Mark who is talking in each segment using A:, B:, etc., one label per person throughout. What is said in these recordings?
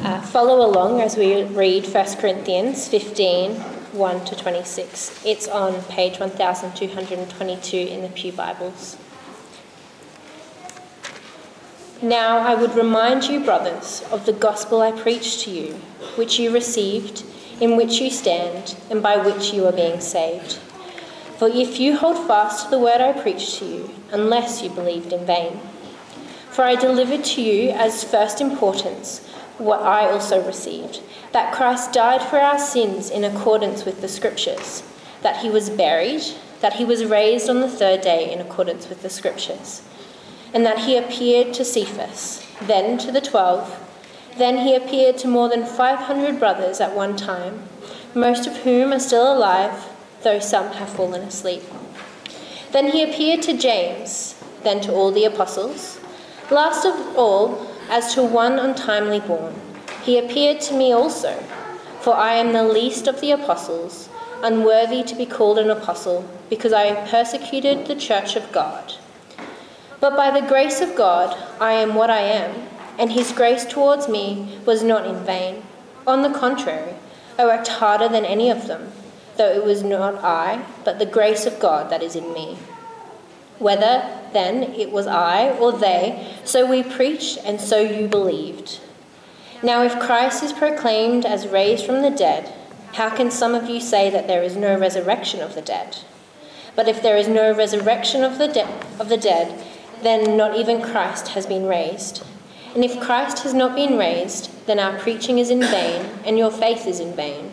A: Uh, follow along as we read 1 Corinthians 15 1 to 26. It's on page 1222 in the Pew Bibles. Now I would remind you, brothers, of the gospel I preached to you, which you received, in which you stand, and by which you are being saved. For if you hold fast to the word I preached to you, unless you believed in vain. For I delivered to you as first importance what I also received that Christ died for our sins in accordance with the Scriptures, that he was buried, that he was raised on the third day in accordance with the Scriptures, and that he appeared to Cephas, then to the twelve. Then he appeared to more than 500 brothers at one time, most of whom are still alive, though some have fallen asleep. Then he appeared to James, then to all the apostles. Last of all, as to one untimely born, he appeared to me also, for I am the least of the apostles, unworthy to be called an apostle, because I persecuted the church of God. But by the grace of God, I am what I am, and his grace towards me was not in vain. On the contrary, I worked harder than any of them, though it was not I, but the grace of God that is in me. Whether then it was I or they, so we preached, and so you believed. Now, if Christ is proclaimed as raised from the dead, how can some of you say that there is no resurrection of the dead? But if there is no resurrection of the, de- of the dead, then not even Christ has been raised. And if Christ has not been raised, then our preaching is in vain, and your faith is in vain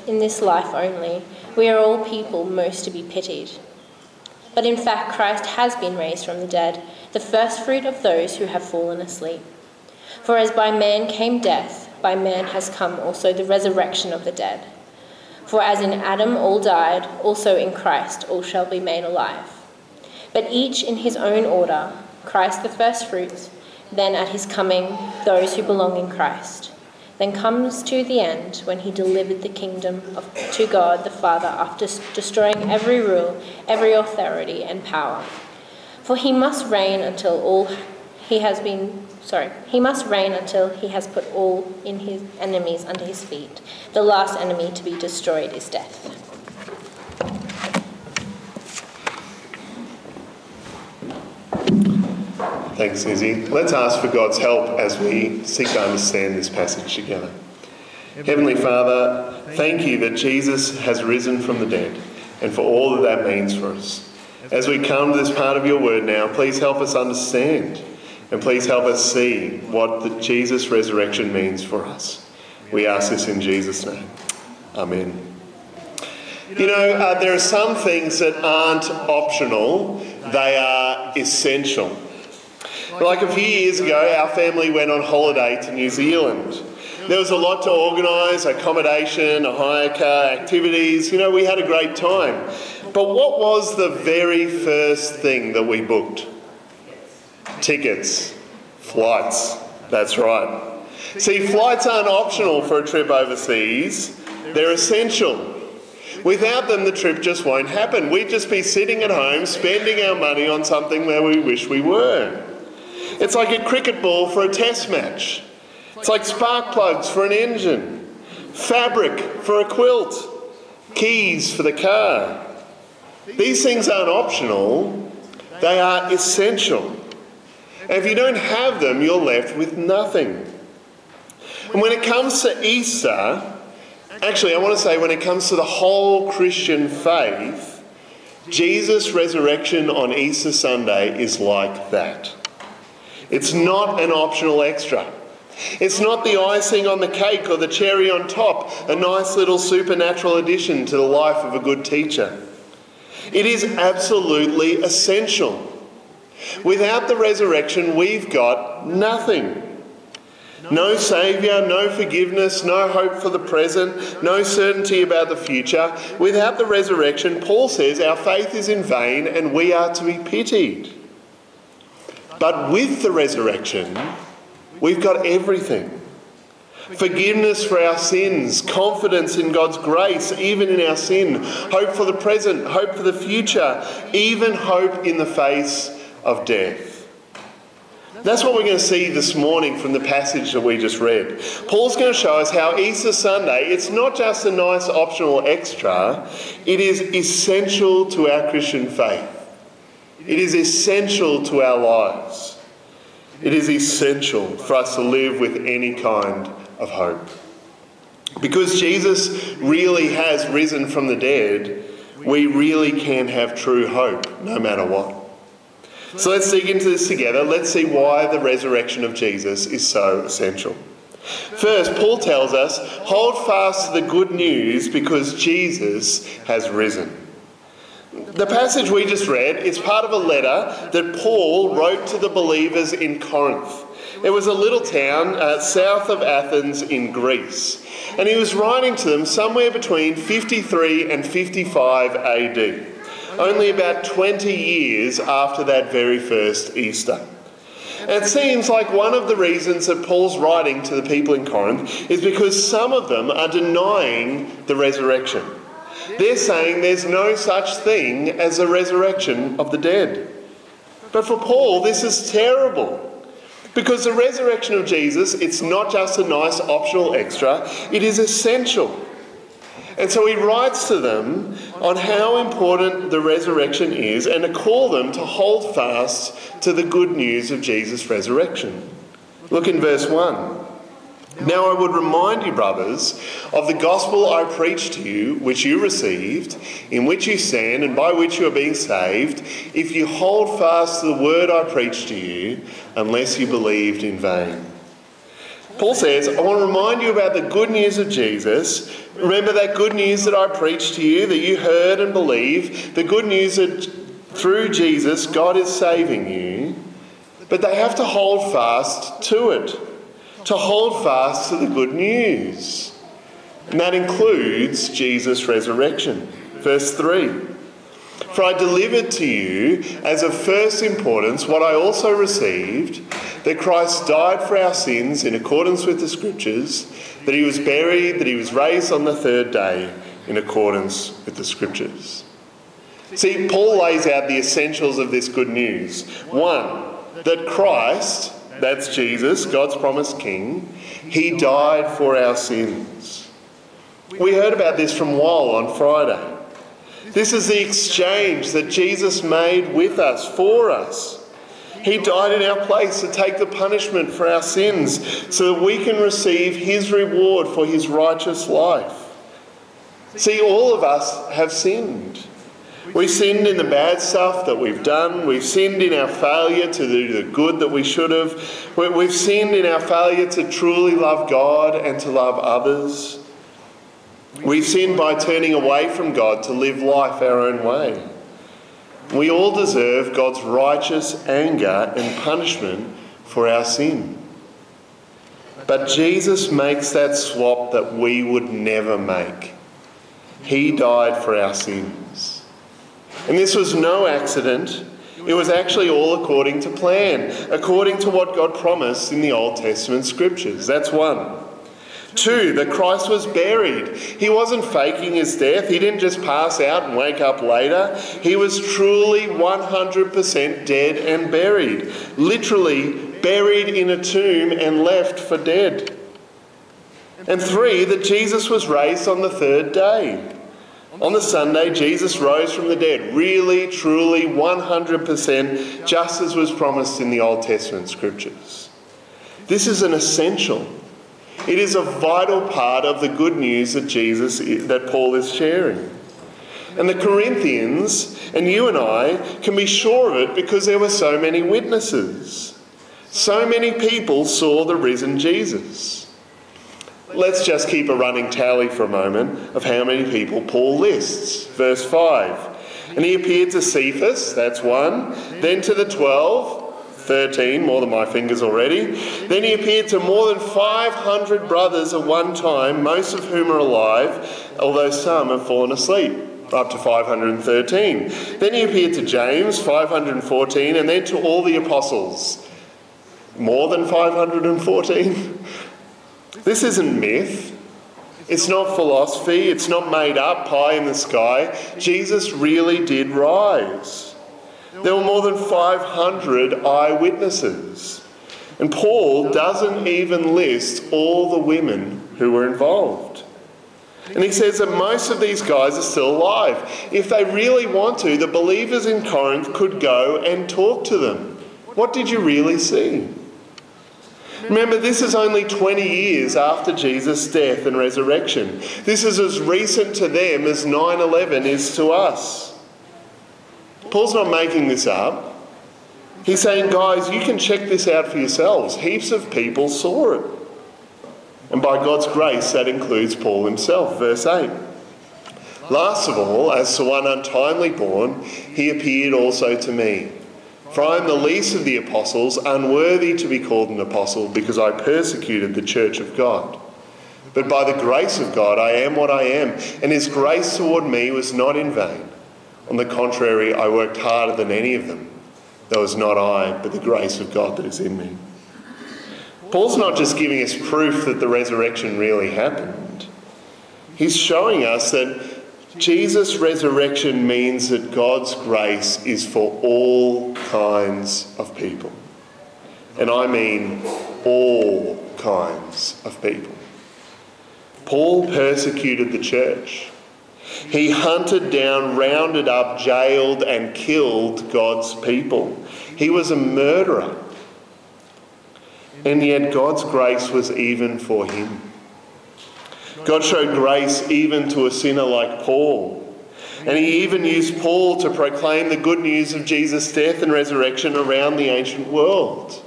A: in this life only, we are all people most to be pitied. But in fact, Christ has been raised from the dead, the firstfruit of those who have fallen asleep. For as by man came death, by man has come also the resurrection of the dead. For as in Adam all died, also in Christ all shall be made alive. But each in his own order Christ the firstfruits, then at his coming those who belong in Christ then comes to the end when he delivered the kingdom of, to God the Father after destroying every rule, every authority, and power. For he must reign until all he has been sorry, he must reign until he has put all in his enemies under his feet. The last enemy to be destroyed is death.
B: Thanks, Izzy. Let's ask for God's help as we seek to understand this passage together. Heavenly Father, thank you that Jesus has risen from the dead and for all that that means for us. As we come to this part of your word now, please help us understand and please help us see what the Jesus resurrection means for us. We ask this in Jesus' name. Amen. You know, uh, there are some things that aren't optional, they are essential. Like a few years ago, our family went on holiday to New Zealand. There was a lot to organise accommodation, a hire car, activities. You know, we had a great time. But what was the very first thing that we booked? Tickets, flights. That's right. See, flights aren't optional for a trip overseas, they're essential. Without them, the trip just won't happen. We'd just be sitting at home spending our money on something where we wish we were. It's like a cricket ball for a test match. It's like spark plugs for an engine, fabric for a quilt, keys for the car. These things aren't optional, they are essential. And if you don't have them, you're left with nothing. And when it comes to Easter, actually, I want to say when it comes to the whole Christian faith, Jesus' resurrection on Easter Sunday is like that. It's not an optional extra. It's not the icing on the cake or the cherry on top, a nice little supernatural addition to the life of a good teacher. It is absolutely essential. Without the resurrection, we've got nothing. No Saviour, no forgiveness, no hope for the present, no certainty about the future. Without the resurrection, Paul says our faith is in vain and we are to be pitied. But with the resurrection, we've got everything forgiveness for our sins, confidence in God's grace, even in our sin, hope for the present, hope for the future, even hope in the face of death. That's what we're going to see this morning from the passage that we just read. Paul's going to show us how Easter Sunday, it's not just a nice optional extra, it is essential to our Christian faith. It is essential to our lives. It is essential for us to live with any kind of hope. Because Jesus really has risen from the dead, we really can have true hope no matter what. So let's dig into this together. Let's see why the resurrection of Jesus is so essential. First, Paul tells us hold fast to the good news because Jesus has risen. The passage we just read is part of a letter that Paul wrote to the believers in Corinth. It was a little town uh, south of Athens in Greece. And he was writing to them somewhere between 53 and 55 AD only about 20 years after that very first Easter. It seems like one of the reasons that Paul's writing to the people in Corinth is because some of them are denying the resurrection. They're saying there's no such thing as a resurrection of the dead. But for Paul, this is terrible. Because the resurrection of Jesus, it's not just a nice optional extra, it is essential. And so he writes to them on how important the resurrection is and to call them to hold fast to the good news of Jesus' resurrection. Look in verse 1. Now I would remind you, brothers, of the gospel I preached to you, which you received, in which you stand, and by which you are being saved, if you hold fast to the word I preached to you, unless you believed in vain. Paul says, I want to remind you about the good news of Jesus. Remember that good news that I preached to you, that you heard and believe, the good news that through Jesus, God is saving you. But they have to hold fast to it, to hold fast to the good news. And that includes Jesus' resurrection. Verse 3. For I delivered to you as of first importance what I also received that Christ died for our sins in accordance with the Scriptures, that he was buried, that he was raised on the third day in accordance with the Scriptures. See, Paul lays out the essentials of this good news. One, that Christ, that's Jesus, God's promised King, he died for our sins. We heard about this from Wall on Friday. This is the exchange that Jesus made with us, for us. He died in our place to take the punishment for our sins so that we can receive His reward for His righteous life. See, all of us have sinned. We sinned in the bad stuff that we've done. We've sinned in our failure to do the good that we should have. We've sinned in our failure to truly love God and to love others. We sin by turning away from God to live life our own way. We all deserve God's righteous anger and punishment for our sin. But Jesus makes that swap that we would never make. He died for our sins. And this was no accident. It was actually all according to plan, according to what God promised in the Old Testament scriptures. That's one. Two, that Christ was buried. He wasn't faking his death. He didn't just pass out and wake up later. He was truly 100% dead and buried. Literally buried in a tomb and left for dead. And three, that Jesus was raised on the third day. On the Sunday, Jesus rose from the dead, really, truly, 100%, just as was promised in the Old Testament scriptures. This is an essential it is a vital part of the good news that Jesus that Paul is sharing. And the Corinthians and you and I can be sure of it because there were so many witnesses. So many people saw the risen Jesus. Let's just keep a running tally for a moment of how many people Paul lists. Verse 5. And he appeared to Cephas, that's one, then to the twelve, 13, more than my fingers already. Then he appeared to more than 500 brothers at one time, most of whom are alive, although some have fallen asleep. Up to 513. Then he appeared to James, 514, and then to all the apostles. More than 514? This isn't myth. It's not philosophy. It's not made up pie in the sky. Jesus really did rise. There were more than 500 eyewitnesses. And Paul doesn't even list all the women who were involved. And he says that most of these guys are still alive. If they really want to, the believers in Corinth could go and talk to them. What did you really see? Remember, this is only 20 years after Jesus' death and resurrection. This is as recent to them as 9 11 is to us. Paul's not making this up. He's saying, guys, you can check this out for yourselves. Heaps of people saw it. And by God's grace, that includes Paul himself. Verse 8. Last of all, as to one untimely born, he appeared also to me. For I am the least of the apostles, unworthy to be called an apostle, because I persecuted the church of God. But by the grace of God, I am what I am, and his grace toward me was not in vain. On the contrary, I worked harder than any of them. Though it was not I, but the grace of God that is in me. Paul's not just giving us proof that the resurrection really happened, he's showing us that Jesus' resurrection means that God's grace is for all kinds of people. And I mean all kinds of people. Paul persecuted the church. He hunted down, rounded up, jailed, and killed God's people. He was a murderer. And yet God's grace was even for him. God showed grace even to a sinner like Paul. And he even used Paul to proclaim the good news of Jesus' death and resurrection around the ancient world.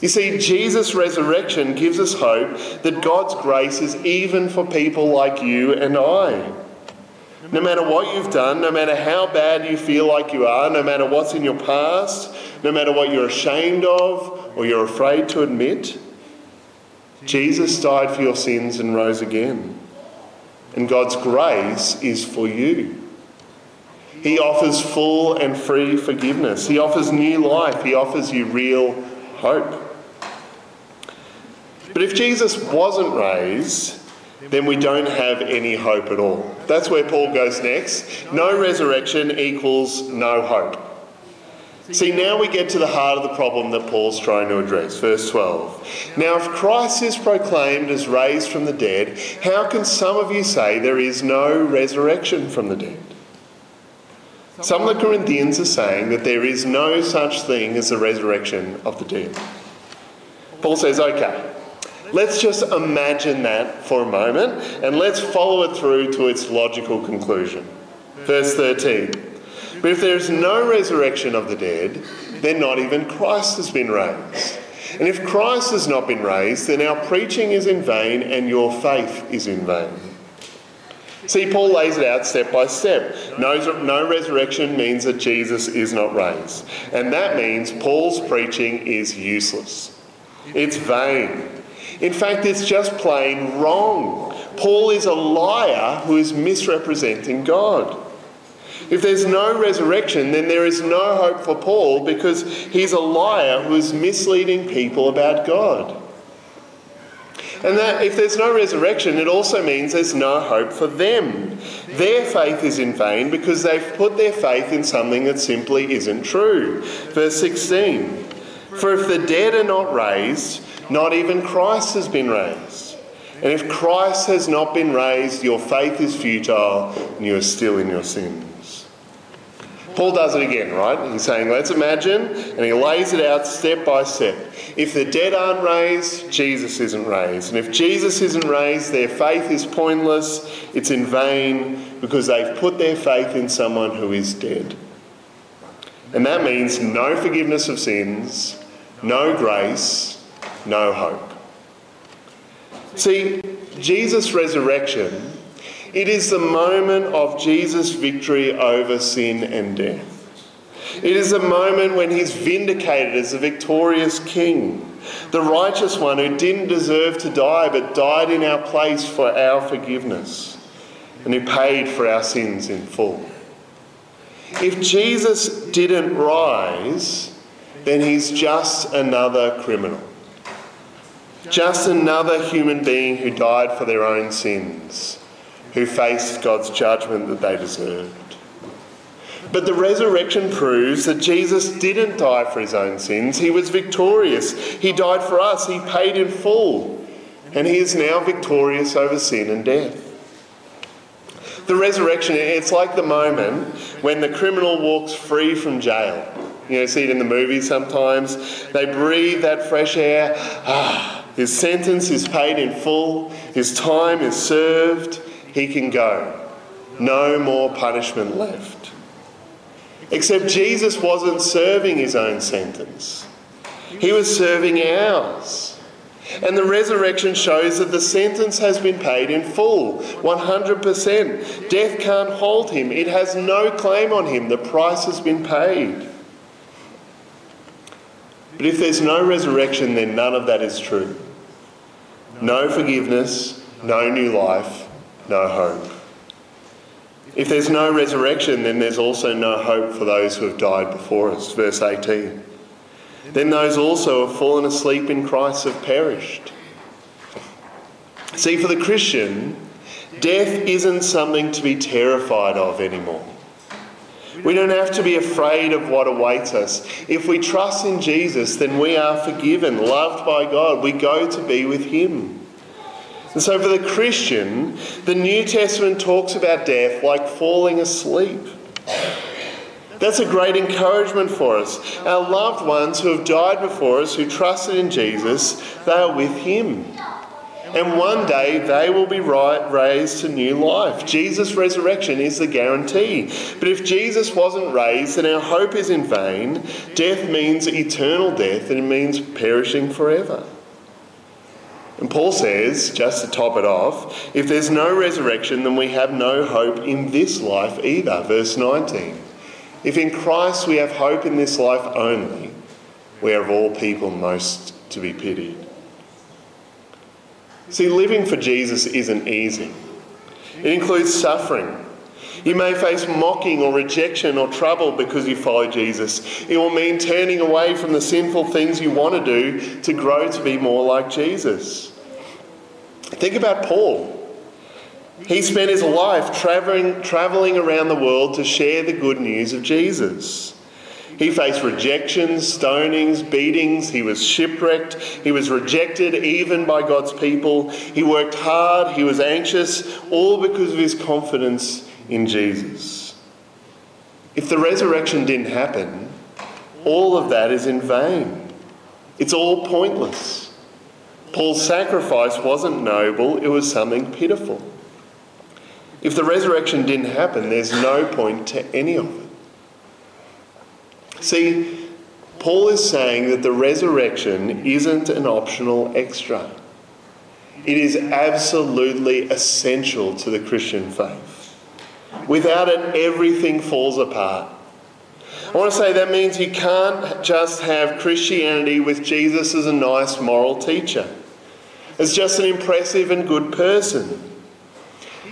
B: You see, Jesus' resurrection gives us hope that God's grace is even for people like you and I. No matter what you've done, no matter how bad you feel like you are, no matter what's in your past, no matter what you're ashamed of or you're afraid to admit, Jesus died for your sins and rose again. And God's grace is for you. He offers full and free forgiveness. He offers new life. He offers you real hope. But if Jesus wasn't raised, then we don't have any hope at all. That's where Paul goes next. No resurrection equals no hope. See, now we get to the heart of the problem that Paul's trying to address. Verse 12. Now, if Christ is proclaimed as raised from the dead, how can some of you say there is no resurrection from the dead? Some of the Corinthians are saying that there is no such thing as the resurrection of the dead. Paul says, okay, let's just imagine that for a moment and let's follow it through to its logical conclusion. Verse 13. But if there is no resurrection of the dead, then not even Christ has been raised. And if Christ has not been raised, then our preaching is in vain and your faith is in vain. See, Paul lays it out step by step. No, no resurrection means that Jesus is not raised. And that means Paul's preaching is useless. It's vain. In fact, it's just plain wrong. Paul is a liar who is misrepresenting God. If there's no resurrection, then there is no hope for Paul because he's a liar who is misleading people about God. And that if there's no resurrection, it also means there's no hope for them. Their faith is in vain because they've put their faith in something that simply isn't true. Verse 16 For if the dead are not raised, not even Christ has been raised. And if Christ has not been raised, your faith is futile and you are still in your sins. Paul does it again, right? He's saying, let's imagine, and he lays it out step by step. If the dead aren't raised, Jesus isn't raised. And if Jesus isn't raised, their faith is pointless, it's in vain, because they've put their faith in someone who is dead. And that means no forgiveness of sins, no grace, no hope. See, Jesus' resurrection it is the moment of Jesus' victory over sin and death. It is a moment when he's vindicated as a victorious king, the righteous one who didn't deserve to die but died in our place for our forgiveness and who paid for our sins in full. If Jesus didn't rise, then he's just another criminal. Just another human being who died for their own sins, who faced God's judgment that they deserved. But the resurrection proves that Jesus didn't die for his own sins. He was victorious. He died for us. He paid in full. And he is now victorious over sin and death. The resurrection, it's like the moment when the criminal walks free from jail. You know, see it in the movies sometimes. They breathe that fresh air. Ah, his sentence is paid in full. His time is served. He can go. No more punishment left. Except Jesus wasn't serving his own sentence, he was serving ours. And the resurrection shows that the sentence has been paid in full, 100%. Death can't hold him, it has no claim on him. The price has been paid. But if there's no resurrection, then none of that is true. No forgiveness, no new life, no hope. If there's no resurrection, then there's also no hope for those who have died before us. Verse 18. Then those also who have fallen asleep in Christ have perished. See, for the Christian, death isn't something to be terrified of anymore. We don't have to be afraid of what awaits us. If we trust in Jesus, then we are forgiven, loved by God. We go to be with Him. And so, for the Christian, the New Testament talks about death like falling asleep. That's a great encouragement for us. Our loved ones who have died before us, who trusted in Jesus, they are with Him. And one day they will be raised to new life. Jesus' resurrection is the guarantee. But if Jesus wasn't raised, then our hope is in vain. Death means eternal death, and it means perishing forever. And Paul says, just to top it off, if there's no resurrection, then we have no hope in this life either. Verse 19. If in Christ we have hope in this life only, we are of all people most to be pitied. See, living for Jesus isn't easy. It includes suffering. You may face mocking or rejection or trouble because you follow Jesus. It will mean turning away from the sinful things you want to do to grow to be more like Jesus. Think about Paul. He spent his life traveling, traveling around the world to share the good news of Jesus. He faced rejections, stonings, beatings. He was shipwrecked. He was rejected even by God's people. He worked hard. He was anxious, all because of his confidence in Jesus. If the resurrection didn't happen, all of that is in vain. It's all pointless. Paul's sacrifice wasn't noble, it was something pitiful. If the resurrection didn't happen, there's no point to any of it. See, Paul is saying that the resurrection isn't an optional extra. It is absolutely essential to the Christian faith. Without it, everything falls apart. I want to say that means you can't just have Christianity with Jesus as a nice moral teacher, as just an impressive and good person.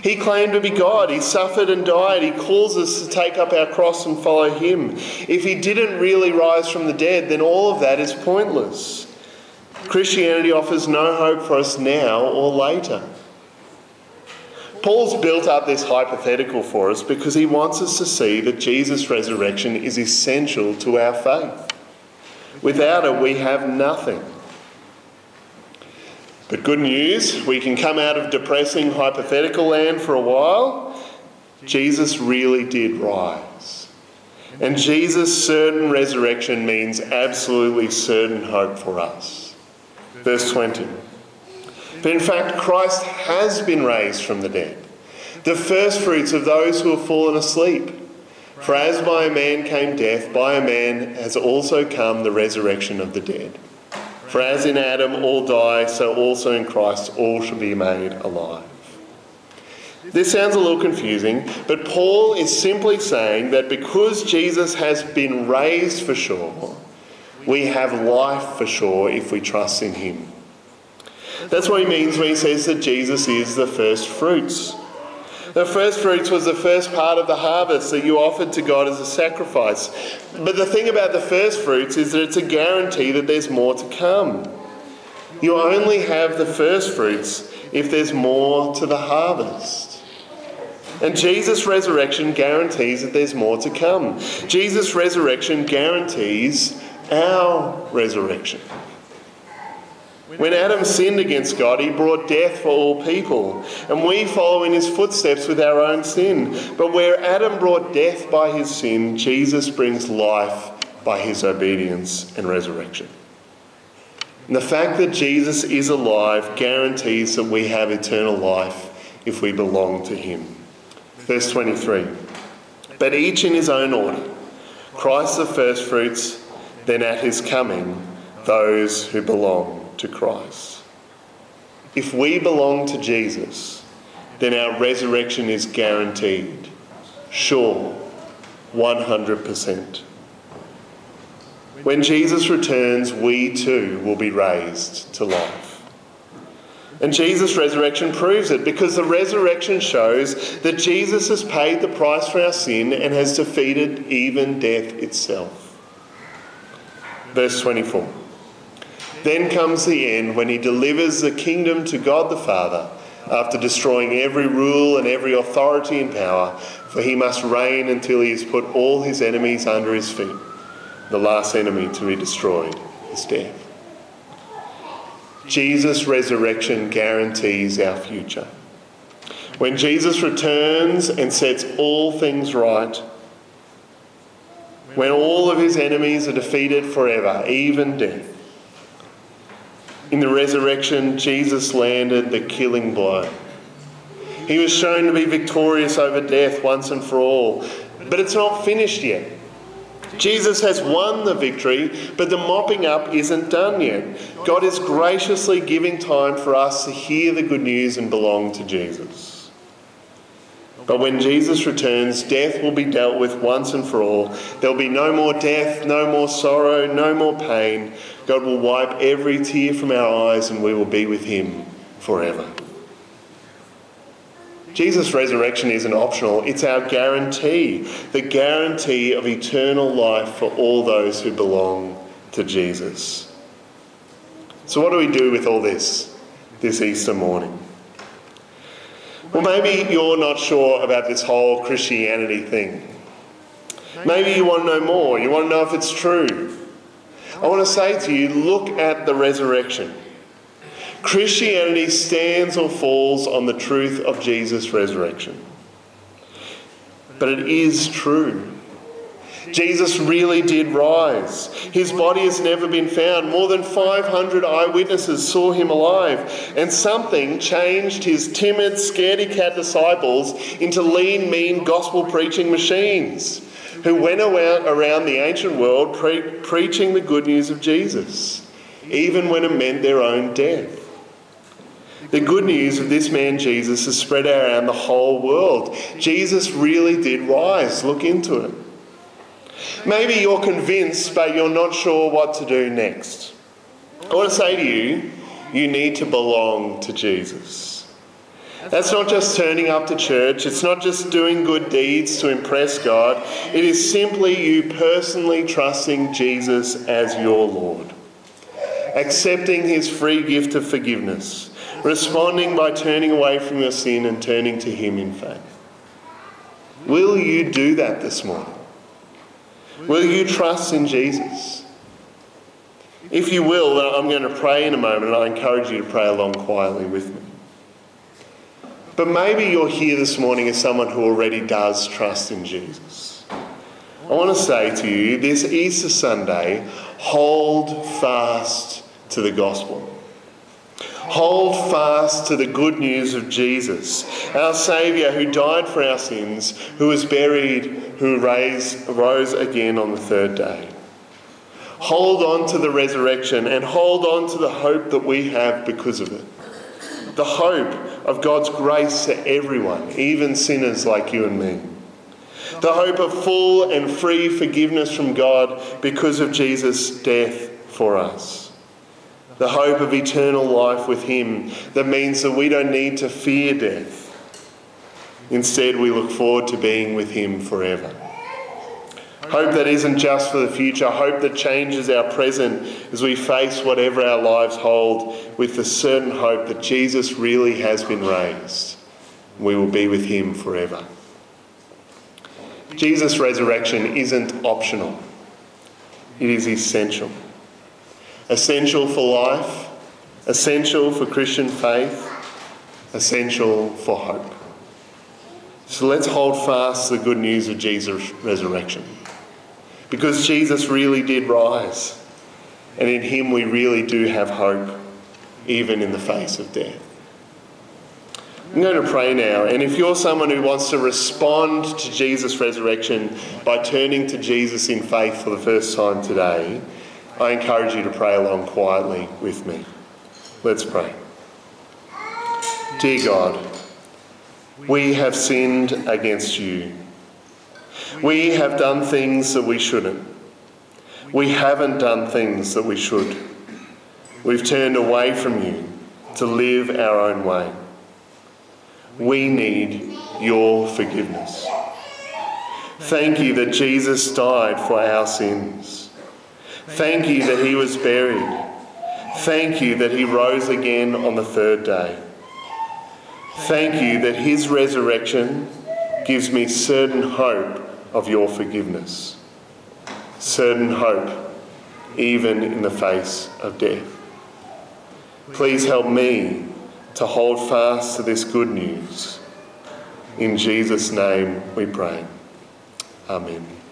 B: He claimed to be God. He suffered and died. He calls us to take up our cross and follow Him. If He didn't really rise from the dead, then all of that is pointless. Christianity offers no hope for us now or later. Paul's built up this hypothetical for us because he wants us to see that Jesus' resurrection is essential to our faith. Without it, we have nothing. But good news, we can come out of depressing hypothetical land for a while. Jesus really did rise. And Jesus' certain resurrection means absolutely certain hope for us. Verse 20. But in fact, Christ has been raised from the dead, the firstfruits of those who have fallen asleep. For as by a man came death, by a man has also come the resurrection of the dead. For as in Adam all die, so also in Christ all shall be made alive. This sounds a little confusing, but Paul is simply saying that because Jesus has been raised for sure, we have life for sure if we trust in him. That's what he means when he says that Jesus is the first fruits. The first fruits was the first part of the harvest that you offered to God as a sacrifice. But the thing about the first fruits is that it's a guarantee that there's more to come. You only have the first fruits if there's more to the harvest. And Jesus' resurrection guarantees that there's more to come. Jesus' resurrection guarantees our resurrection. When Adam sinned against God, he brought death for all people, and we follow in his footsteps with our own sin. But where Adam brought death by his sin, Jesus brings life by his obedience and resurrection. And the fact that Jesus is alive guarantees that we have eternal life if we belong to him. Verse 23 But each in his own order Christ the firstfruits, then at his coming, those who belong to Christ. If we belong to Jesus, then our resurrection is guaranteed, sure, 100%. When Jesus returns, we too will be raised to life. And Jesus' resurrection proves it because the resurrection shows that Jesus has paid the price for our sin and has defeated even death itself. Verse 24. Then comes the end when he delivers the kingdom to God the Father after destroying every rule and every authority and power, for he must reign until he has put all his enemies under his feet. The last enemy to be destroyed is death. Jesus' resurrection guarantees our future. When Jesus returns and sets all things right, when all of his enemies are defeated forever, even death, in the resurrection, Jesus landed the killing blow. He was shown to be victorious over death once and for all. But it's not finished yet. Jesus has won the victory, but the mopping up isn't done yet. God is graciously giving time for us to hear the good news and belong to Jesus. But when Jesus returns, death will be dealt with once and for all. There'll be no more death, no more sorrow, no more pain. God will wipe every tear from our eyes and we will be with Him forever. Jesus' resurrection isn't optional, it's our guarantee the guarantee of eternal life for all those who belong to Jesus. So, what do we do with all this this Easter morning? Well, maybe you're not sure about this whole Christianity thing. Maybe you want to know more, you want to know if it's true. I want to say to you look at the resurrection. Christianity stands or falls on the truth of Jesus' resurrection. But it is true. Jesus really did rise. His body has never been found. More than 500 eyewitnesses saw him alive. And something changed his timid, scaredy cat disciples into lean, mean, gospel preaching machines who went around the ancient world pre- preaching the good news of Jesus, even when it meant their own death. The good news of this man Jesus has spread around the whole world. Jesus really did rise. Look into it. Maybe you're convinced, but you're not sure what to do next. I want to say to you, you need to belong to Jesus. That's not just turning up to church, it's not just doing good deeds to impress God. It is simply you personally trusting Jesus as your Lord, accepting his free gift of forgiveness, responding by turning away from your sin and turning to him in faith. Will you do that this morning? Will you trust in Jesus? If you will, I'm going to pray in a moment and I encourage you to pray along quietly with me. But maybe you're here this morning as someone who already does trust in Jesus. I want to say to you this Easter Sunday, hold fast to the gospel. Hold fast to the good news of Jesus, our Saviour who died for our sins, who was buried, who raised, rose again on the third day. Hold on to the resurrection and hold on to the hope that we have because of it. The hope of God's grace to everyone, even sinners like you and me. The hope of full and free forgiveness from God because of Jesus' death for us. The hope of eternal life with Him that means that we don't need to fear death. Instead, we look forward to being with Him forever. Hope that isn't just for the future, hope that changes our present as we face whatever our lives hold with the certain hope that Jesus really has been raised. We will be with him forever. Jesus' resurrection isn't optional, it is essential. Essential for life, essential for Christian faith, essential for hope. So let's hold fast the good news of Jesus' resurrection. Because Jesus really did rise. And in him we really do have hope, even in the face of death. I'm going to pray now, and if you're someone who wants to respond to Jesus' resurrection by turning to Jesus in faith for the first time today, I encourage you to pray along quietly with me. Let's pray. Dear God, we have sinned against you we have done things that we shouldn't. We haven't done things that we should. We've turned away from you to live our own way. We need your forgiveness. Thank you that Jesus died for our sins. Thank you that he was buried. Thank you that he rose again on the third day. Thank you that his resurrection gives me certain hope of your forgiveness. Certain hope, even in the face of death. Please help me to hold fast to this good news. In Jesus' name we pray. Amen.